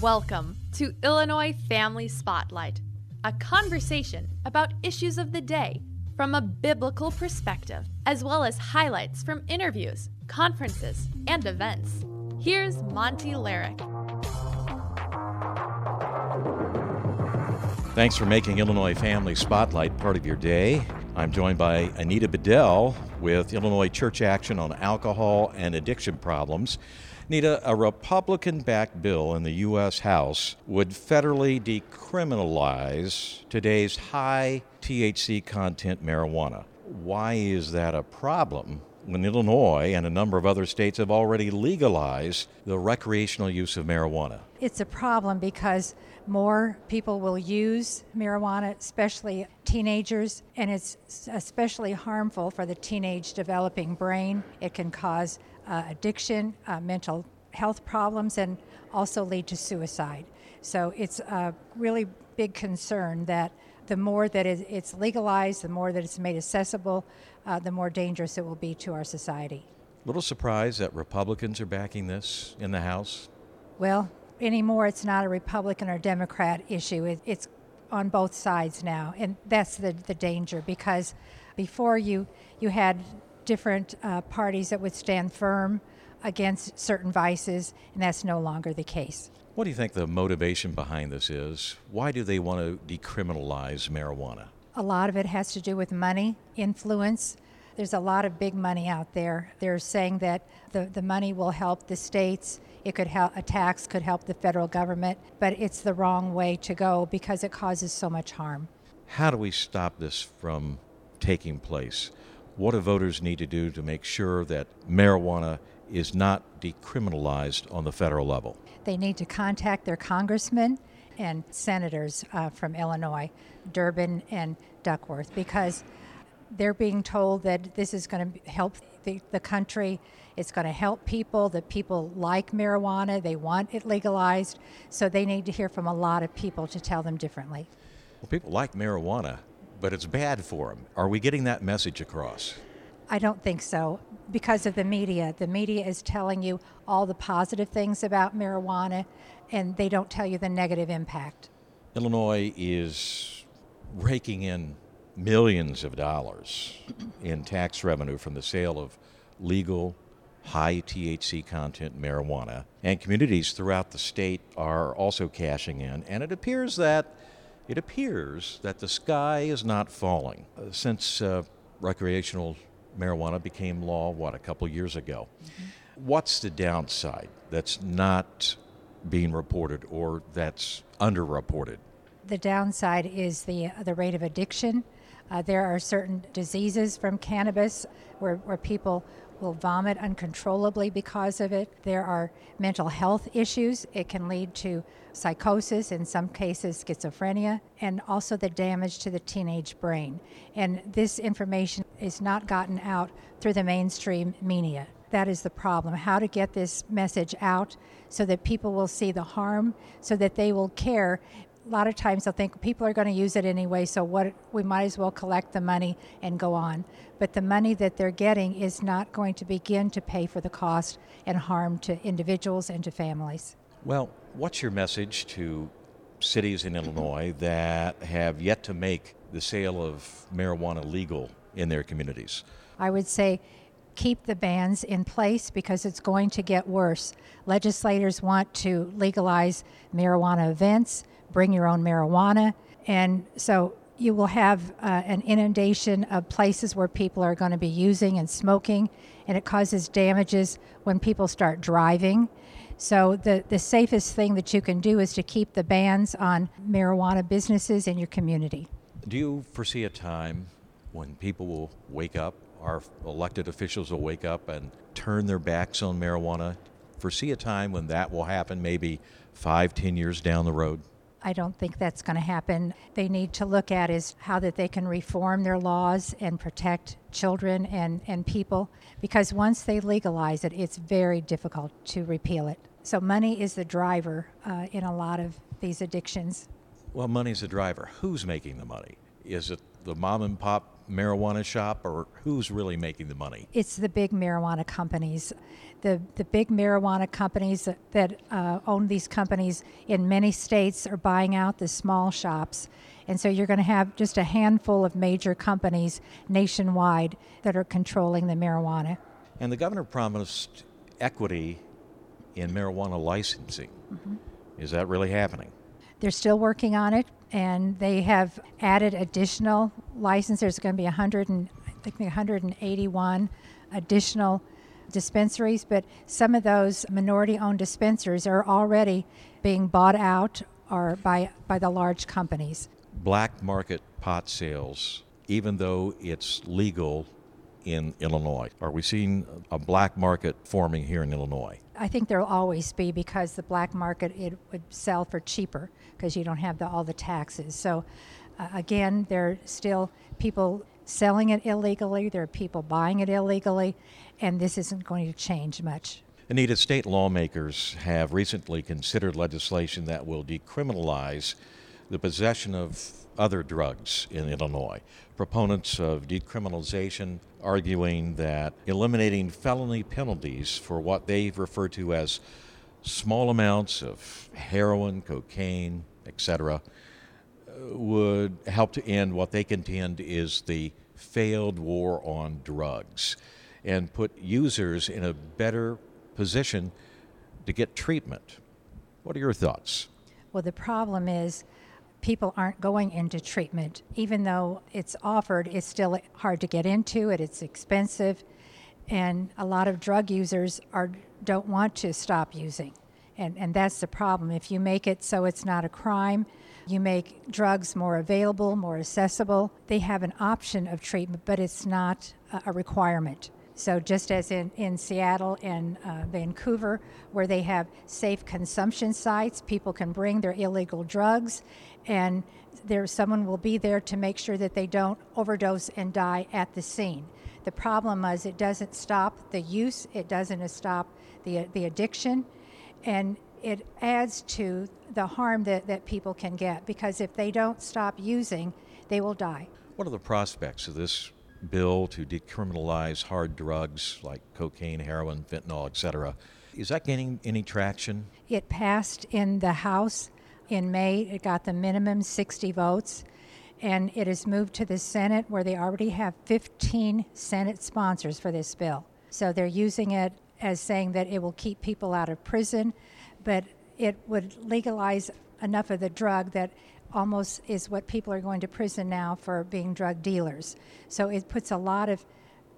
Welcome to Illinois Family Spotlight, a conversation about issues of the day from a biblical perspective, as well as highlights from interviews, conferences, and events. Here's Monty Larrick. Thanks for making Illinois Family Spotlight part of your day. I'm joined by Anita Bedell with Illinois Church Action on Alcohol and Addiction Problems. Anita, a Republican backed bill in the U.S. House would federally decriminalize today's high THC content marijuana. Why is that a problem when Illinois and a number of other states have already legalized the recreational use of marijuana? It's a problem because more people will use marijuana, especially teenagers, and it's especially harmful for the teenage developing brain. It can cause uh, addiction, uh, mental health problems, and also lead to suicide. So it's a really big concern that the more that it's legalized, the more that it's made accessible, uh, the more dangerous it will be to our society. Little surprise that Republicans are backing this in the House? Well, anymore it's not a Republican or Democrat issue. It, it's on both sides now, and that's the, the danger because before you you had different uh, parties that would stand firm against certain vices, and that's no longer the case. What do you think the motivation behind this is? Why do they want to decriminalize marijuana? A lot of it has to do with money, influence. There's a lot of big money out there. They're saying that the, the money will help the states it could help a tax could help the federal government, but it's the wrong way to go because it causes so much harm. How do we stop this from taking place? What do voters need to do to make sure that marijuana is not decriminalized on the federal level? They need to contact their congressmen and senators uh, from Illinois, Durbin and Duckworth, because they're being told that this is going to help the, the country. It's going to help people, that people like marijuana, they want it legalized. So they need to hear from a lot of people to tell them differently. Well, people like marijuana, but it's bad for them. Are we getting that message across? I don't think so because of the media. The media is telling you all the positive things about marijuana, and they don't tell you the negative impact. Illinois is raking in millions of dollars in tax revenue from the sale of legal high THC content marijuana. And communities throughout the state are also cashing in. And it appears that it appears that the sky is not falling uh, since uh, recreational marijuana became law what a couple years ago. Mm-hmm. What's the downside that's not being reported or that's underreported? The downside is the the rate of addiction uh, there are certain diseases from cannabis where, where people will vomit uncontrollably because of it. There are mental health issues. It can lead to psychosis, in some cases, schizophrenia, and also the damage to the teenage brain. And this information is not gotten out through the mainstream media. That is the problem. How to get this message out so that people will see the harm, so that they will care a lot of times they'll think people are going to use it anyway, so what we might as well collect the money and go on. But the money that they're getting is not going to begin to pay for the cost and harm to individuals and to families. Well, what's your message to cities in mm-hmm. Illinois that have yet to make the sale of marijuana legal in their communities? I would say keep the bans in place because it's going to get worse. Legislators want to legalize marijuana events bring your own marijuana. And so you will have uh, an inundation of places where people are going to be using and smoking, and it causes damages when people start driving. So, the, the safest thing that you can do is to keep the bans on marijuana businesses in your community. Do you foresee a time when people will wake up, our elected officials will wake up and turn their backs on marijuana? Foresee a time when that will happen, maybe five, ten years down the road? I don't think that's going to happen. They need to look at is how that they can reform their laws and protect children and, and people because once they legalize it, it's very difficult to repeal it. So money is the driver uh, in a lot of these addictions. Well, money's the driver. Who's making the money? Is it the mom and pop marijuana shop, or who's really making the money? It's the big marijuana companies. The, the big marijuana companies that, that uh, own these companies in many states are buying out the small shops. And so you're going to have just a handful of major companies nationwide that are controlling the marijuana. And the governor promised equity in marijuana licensing. Mm-hmm. Is that really happening? They're still working on it, and they have added additional licenses. There's going to be 100 and, I think 181 additional dispensaries, but some of those minority-owned dispensaries are already being bought out or by by the large companies. Black market pot sales, even though it's legal in Illinois, are we seeing a black market forming here in Illinois? I think there'll always be because the black market it would sell for cheaper because you don't have the, all the taxes. So uh, again, there are still people selling it illegally. There are people buying it illegally, and this isn't going to change much. Anita, state lawmakers have recently considered legislation that will decriminalize the possession of other drugs in Illinois. Proponents of decriminalization arguing that eliminating felony penalties for what they refer to as small amounts of heroin, cocaine, etc., uh, would help to end what they contend is the failed war on drugs and put users in a better position to get treatment. What are your thoughts? Well, the problem is people aren't going into treatment. Even though it's offered, it's still hard to get into it, it's expensive, and a lot of drug users are, don't want to stop using. And, and that's the problem. If you make it so it's not a crime, you make drugs more available, more accessible, they have an option of treatment, but it's not a, requirement. So, just as in, in Seattle and uh, Vancouver, where they have safe consumption sites, people can bring their illegal drugs, and there someone will be there to make sure that they don't overdose and die at the scene. The problem is it doesn't stop the use, it doesn't stop the, the addiction, and it adds to the harm that, that people can get because if they don't stop using, they will die. What are the prospects of this bill to decriminalize hard drugs like cocaine, heroin, fentanyl, etc. Is that gaining any traction? It passed in the House in May. It got the minimum 60 votes. And it has moved to the Senate where they already have 15 Senate sponsors for this bill. So they're using it as saying that it will keep people out of prison, but it would legalize enough of the drug that almost is what people are going to prison now for being drug dealers. So it puts a lot of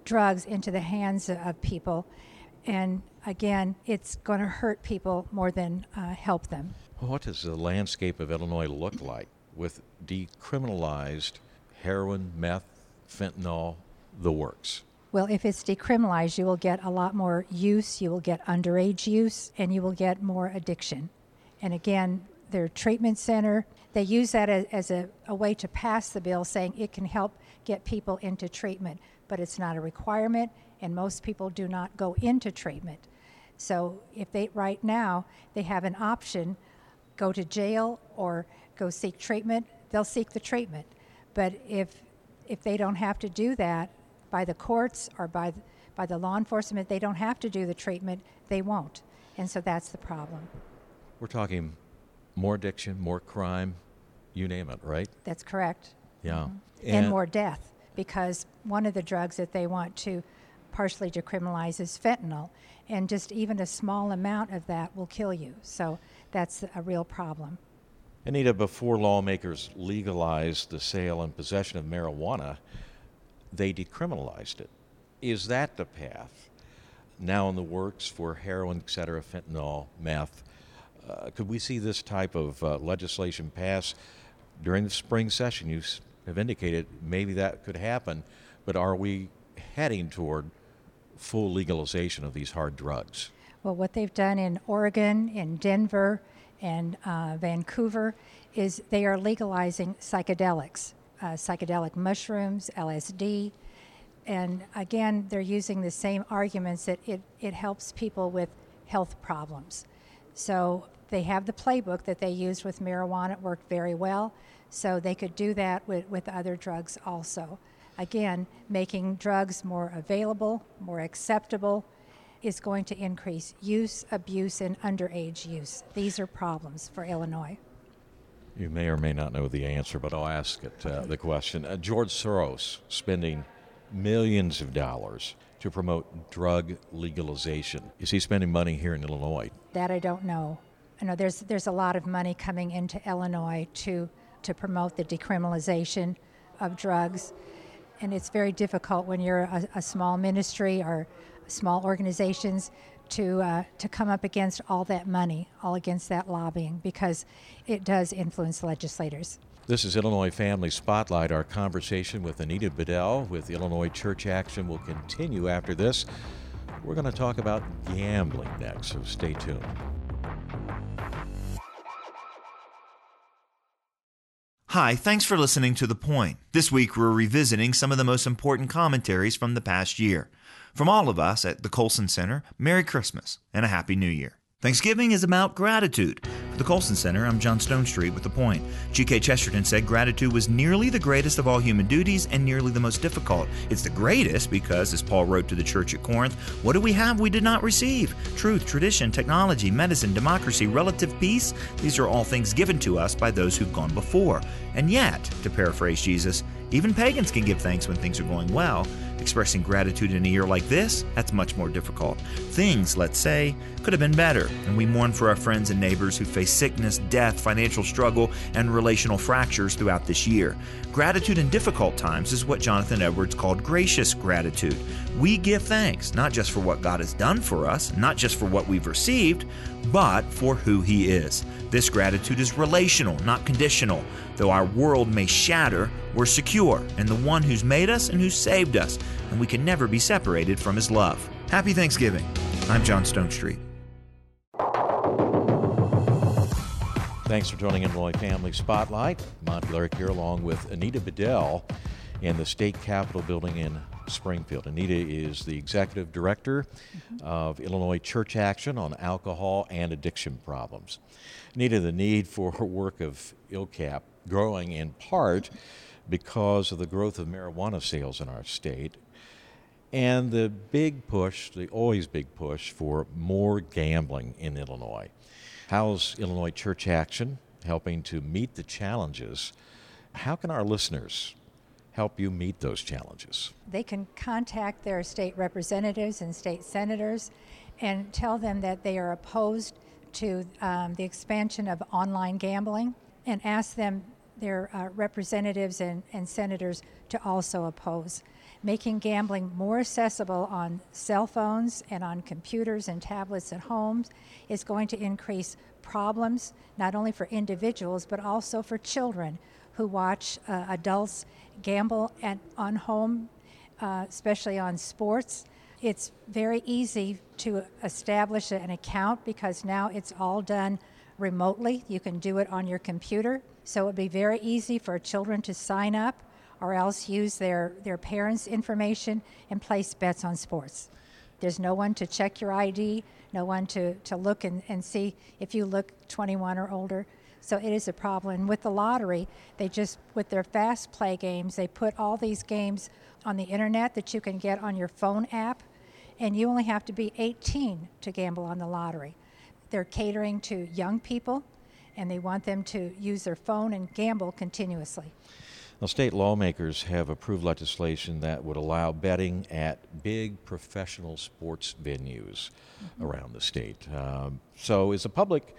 drugs into the hands of people. And again, it's going to hurt people more than uh, help them. What does the landscape of Illinois look like with decriminalized heroin, meth, fentanyl, the works? Well, if it's decriminalized, you will get a lot more use, you will get underage use, and you will get more addiction. And again, their treatment center they use that as, as a, a way to pass the bill, saying it can help get people into treatment, but it's not a requirement, and most people do not go into treatment. So if they right now they have an option, go to jail or go seek treatment, they'll seek the treatment. But if if they don't have to do that by the courts or by by the law enforcement, they don't have to do the treatment, they won't. And so that's the problem. We're talking more addiction, more crime, you name it, right? That's correct. Yeah. And, and, more death, because one of the drugs that they want to partially decriminalize is fentanyl, and just even a small amount of that will kill you. So that's a real problem. Anita, before lawmakers legalized the sale and possession of marijuana, they decriminalized it. Is that the path now in the works for heroin, et cetera, fentanyl, meth? Uh, could we see this type of uh, legislation pass during the spring session? You have indicated maybe that could happen, but are we heading toward full legalization of these hard drugs? Well, what they've done in Oregon, in Denver, and uh, Vancouver is they are legalizing psychedelics, uh, psychedelic mushrooms, LSD. And again, they're using the same arguments that it, it helps people with health problems. So they have the playbook that they used with marijuana. It worked very well. So they could do that with, with other drugs also. Again, making drugs more available, more acceptable, is going to increase use, abuse, and underage use. These are problems for Illinois. You may or may not know the answer, but I'll ask it uh, the question. Uh, George Soros spending millions of dollars to promote drug legalization. Is he spending money here in Illinois? That I don't know. I know there's there's a lot of money coming into Illinois to to promote the decriminalization of drugs, and it's very difficult when you're a, a small ministry or small organizations to uh, to come up against all that money, all against that lobbying, because it does influence legislators. This is Illinois Family Spotlight. Our conversation with Anita Bedell with Illinois Church Action will continue after this. We're going to talk about gambling next, so stay tuned. Hi, thanks for listening to The Point. This week we're revisiting some of the most important commentaries from the past year. From all of us at the Colson Center, Merry Christmas and a Happy New Year. Thanksgiving is about gratitude. The Colson Center, I'm John Stonestreet with The Point. G.K. Chesterton said gratitude was nearly the greatest of all human duties and nearly the most difficult. It's the greatest because, as Paul wrote to the church at Corinth, what do we have we did not receive? Truth, tradition, technology, medicine, democracy, relative peace. These are all things given to us by those who've gone before. And yet, to paraphrase Jesus, even pagans can give thanks when things are going well. Expressing gratitude in a year like this, that's much more difficult. Things, let's say, could have been better, and we mourn for our friends and neighbors who face sickness, death, financial struggle, and relational fractures throughout this year. Gratitude in difficult times is what Jonathan Edwards called gracious gratitude. We give thanks, not just for what God has done for us, not just for what we've received, but for who He is. This gratitude is relational, not conditional. Though our world may shatter, we're secure in the one who's made us and who saved us, and we can never be separated from His love. Happy Thanksgiving. I'm John Stonestreet. Thanks for joining Illinois Family Spotlight. Monty Larrick here along with Anita Bedell in the State Capitol building in Springfield. Anita is the executive director mm-hmm. of Illinois Church Action on alcohol and addiction problems. Anita, the need for her work of ILCAP growing in part because of the growth of marijuana sales in our state and the big push, the always big push for more gambling in Illinois. How's Illinois Church Action helping to meet the challenges? How can our listeners help you meet those challenges? They can contact their state representatives and state senators and tell them that they are opposed to um, the expansion of online gambling and ask them, their uh, representatives and, and senators, to also oppose. Making gambling more accessible on cell phones and on computers and tablets at homes is going to increase problems not only for individuals but also for children who watch uh, adults gamble at, on home, uh, especially on sports. It's very easy to establish an account because now it's all done remotely. You can do it on your computer. So it would be very easy for children to sign up or else use their, their parents' information and place bets on sports. There's no one to check your ID, no one to, to look and, and see if you look 21 or older. So it is a problem. And with the lottery, they just, with their fast play games, they put all these games on the internet that you can get on your phone app, and you only have to be 18 to gamble on the lottery. They're catering to young people, and they want them to use their phone and gamble continuously. Now, state lawmakers have approved legislation that would allow betting at big professional sports venues mm-hmm. around the state. Um, so, is the public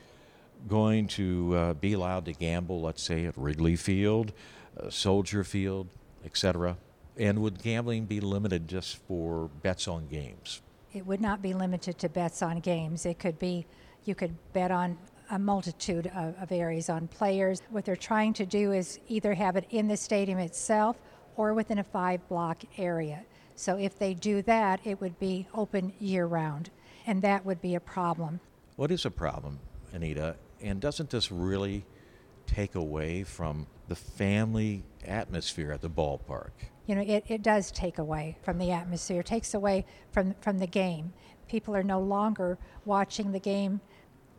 going to uh, be allowed to gamble, let's say, at Wrigley Field, uh, Soldier Field, etc.? And would gambling be limited just for bets on games? It would not be limited to bets on games. It could be, you could bet on a multitude of, of areas on players. What they're trying to do is either have it in the stadium itself or within a five block area. So if they do that, it would be open year round, and that would be a problem. What is a problem, Anita? And doesn't this really take away from the family atmosphere at the ballpark? You know, it, it does take away from the atmosphere, it takes away from, from the game. People are no longer watching the game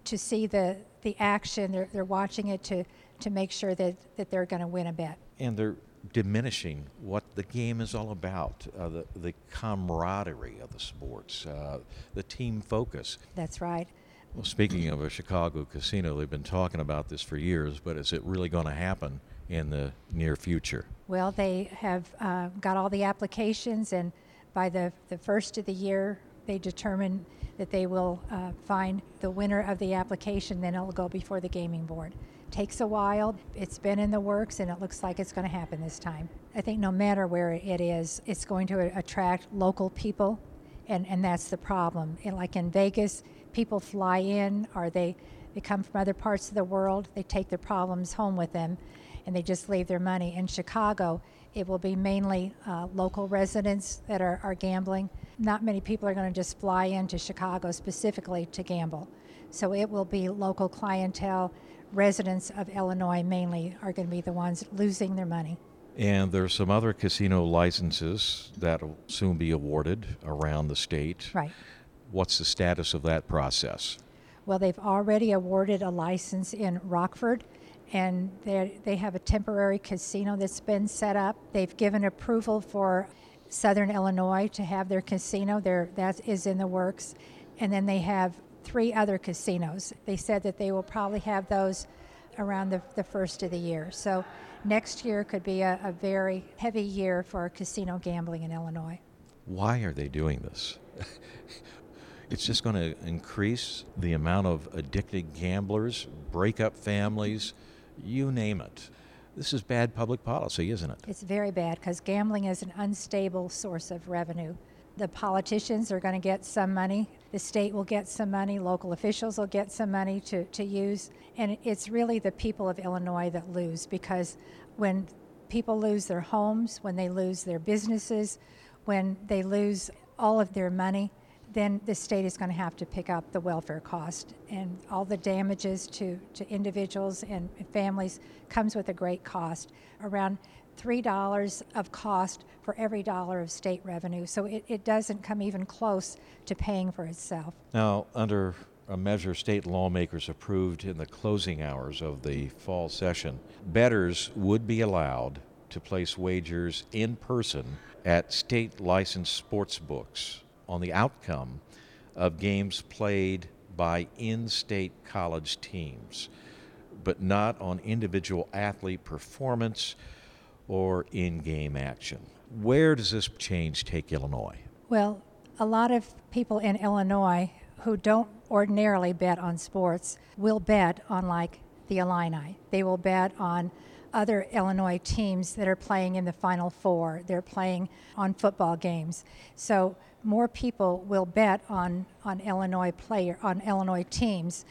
to see the, the action, they're, they're watching it to, to make sure that, that they're going to win a bet. And they're diminishing what the game is all about uh, the, the camaraderie of the sports, uh, the team focus. That's right. Well, speaking of a Chicago casino, they've been talking about this for years, but is it really going to happen in the near future? Well, they have uh, got all the applications, and by the, the first of the year, they determine that they will uh, find the winner of the application, then it'll go before the gaming board. Takes a while. It's been in the works, and it looks like it's going to happen this time. I think no matter where it is, it's going to attract local people, and, and that's the problem. And like in Vegas, people fly in, or they, they come from other parts of the world, they take their problems home with them, and they just leave their money. In Chicago, it will be mainly uh, local residents that are, are gambling. Not many people are going to just fly into Chicago specifically to gamble. So it will be local clientele. Residents of Illinois mainly are going to be the ones losing their money. And there's some other casino licenses that will soon be awarded around the state. Right. What's the status of that process? Well, they've already awarded a license in Rockford and they have a temporary casino that's been set up. They've given approval for Southern Illinois to have their casino. There, that is in the works, and then they have three other casinos. They said that they will probably have those around the, the first of the year. So next year could be a, a very heavy year for casino gambling in Illinois. Why are they doing this? it's just going to increase the amount of addicted gamblers, break up families, you name it. This is bad public policy, isn't it? It's very bad because gambling is an unstable source of revenue. The politicians are going to get some money, the state will get some money, local officials will get some money to, to use, and it's really the people of Illinois that lose because when people lose their homes, when they lose their businesses, when they lose all of their money, then the state is going to have to pick up the welfare cost. And all the damages to, to individuals and families comes with a great cost. Around $3 of cost for every dollar of state revenue. So it, it doesn't come even close to paying for itself. Now under a measure state lawmakers approved in the closing hours of the fall session bettors would be allowed to place wagers in person at state licensed sports books on the outcome of games played by in state college teams, but not on individual athlete performance or in game action. Where does this change take Illinois? Well, a lot of people in Illinois who don't ordinarily bet on sports will bet on, like, the Illini. They will bet on other Illinois teams that are playing in the Final Four. They're playing on football games. So more people will bet on, on Illinois player on Illinois teams.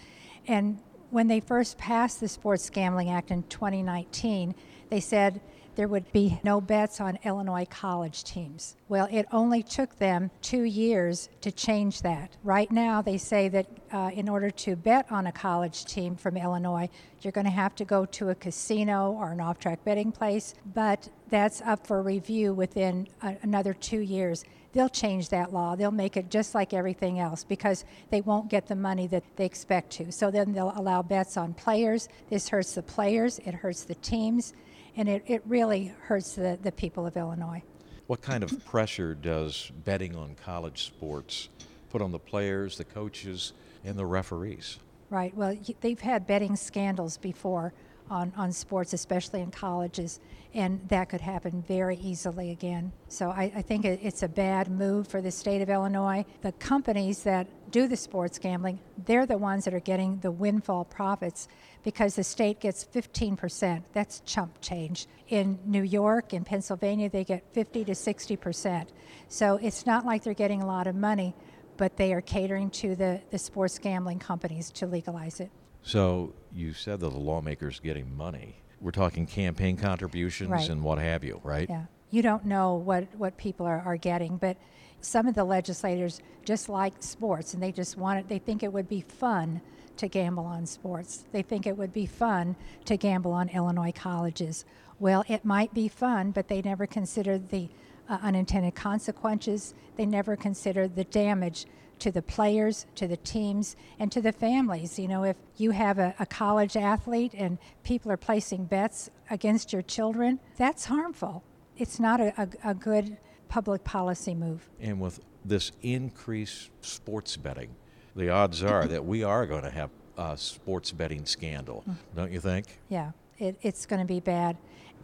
And when they first passed the Sports Gambling Act in 2019, they said there would be no bets on Illinois college teams. Well, it only took them two years to change that. Right now, they say that uh, in order to bet on a college team from Illinois, you're going to have to go to a casino or an off track betting place, but that's up for review within a, another two years they'll change that law. They'll make it just like everything else because they won't get the money that they expect to. So then they'll allow bets on players. This hurts the players, it hurts the teams, and it, it really hurts the, the people of Illinois. What kind of pressure does betting on college sports put on the players, the coaches, and the referees? Right. Well, they've had betting scandals before on, on sports, especially in colleges, and that could happen very easily again. So I, I think it, it's a bad move for the state of Illinois. The companies that do the sports gambling, they're the ones that are getting the windfall profits because the state gets 15%. That's chump change. In New York, in Pennsylvania, they get 50 to 60%. So it's not like they're getting a lot of money, but they are catering to the, the sports gambling companies to legalize it. So you said that the lawmakers getting money. We're talking campaign contributions right. and what have you, right? Yeah. You don't know what, what people are, are getting, but some of the legislators just like sports and they just want it, they think it would be fun to gamble on sports. They think it would be fun to gamble on Illinois colleges. Well, it might be fun, but they never considered the uh, unintended consequences. They never considered the damage to the players, to the teams, and to the families. You know, if you have a, a college athlete and people are placing bets against your children, that's harmful. It's not a, a, a good public policy move. And with this increased sports betting, the odds are that we are going to have a sports betting scandal, mm. don't you think? Yeah, it, it's going to be bad.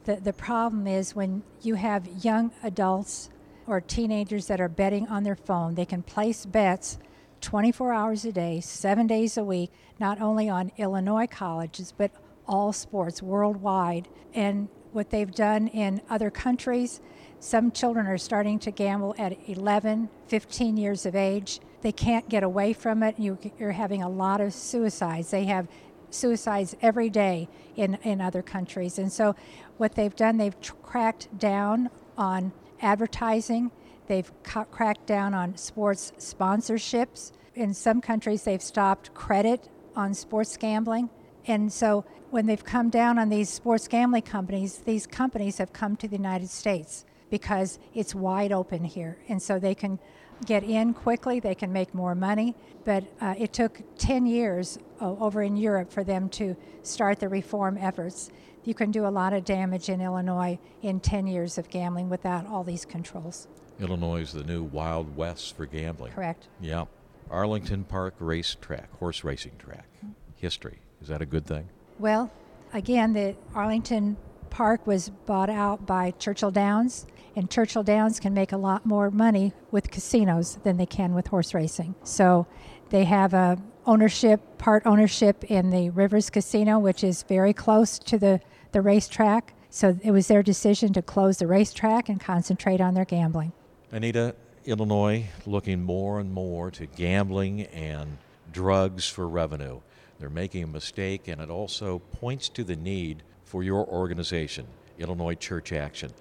The, the problem is when you have young adults or teenagers that are betting on their phone, they can place bets 24 hours a day, seven days a week, not only on Illinois colleges, but all sports worldwide. And what they've done in other countries, some children are starting to gamble at 11, 15 years of age. They can't get away from it. You, you're having a lot of suicides. They have suicides every day in, in other countries. And so, what they've done, they've tr- cracked down on advertising, they've ca- cracked down on sports sponsorships. In some countries, they've stopped credit on sports gambling. And so, when they've come down on these sports gambling companies, these companies have come to the United States because it's wide open here. And so they can get in quickly, they can make more money. But uh, it took 10 years uh, over in Europe for them to start the reform efforts. You can do a lot of damage in Illinois in 10 years of gambling without all these controls. Illinois is the new Wild West for gambling. Correct. Yeah. Arlington Park Racetrack, horse racing track. History. Is that a good thing? Well, again, the Arlington Park was bought out by Churchill Downs, and Churchill Downs can make a lot more money with casinos than they can with horse racing. So they have a ownership, part ownership in the Rivers Casino, which is very close to the, the racetrack. So it was their decision to close the racetrack and concentrate on their gambling. Anita, Illinois looking more and more to gambling and drugs for revenue. They're making a mistake, and it also points to the need for your organization, Illinois Church Action.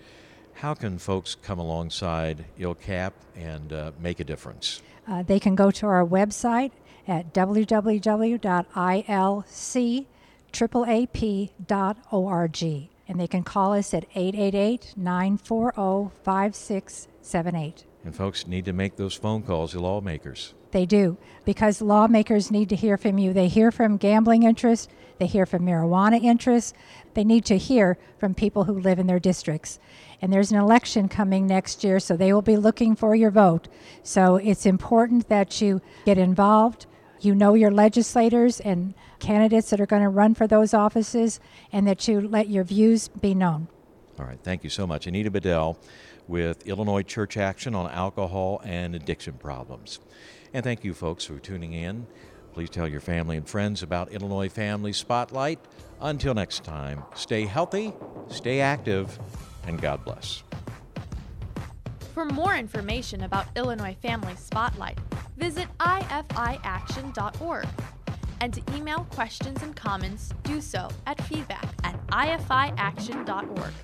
How can folks come alongside ILCAP and uh, make a difference? Uh, they can go to our website at www.ilcAAP.org and they can call us at 888 940 5678. And folks need to make those phone calls to lawmakers. They do, because lawmakers need to hear from you. They hear from gambling interests, they hear from marijuana interests, they need to hear from people who live in their districts. And there's an election coming next year, so they will be looking for your vote. So it's important that you get involved. You know your legislators and candidates that are going to run for those offices, and that you let your views be known. All right, thank you so much. Anita Bedell with Illinois Church Action on Alcohol and Addiction Problems. And thank you, folks, for tuning in. Please tell your family and friends about Illinois Family Spotlight. Until next time, stay healthy, stay active, and God bless. For more information about Illinois Family Spotlight, visit ifiaction.org. And to email questions and comments, do so at feedback at ifiaction.org.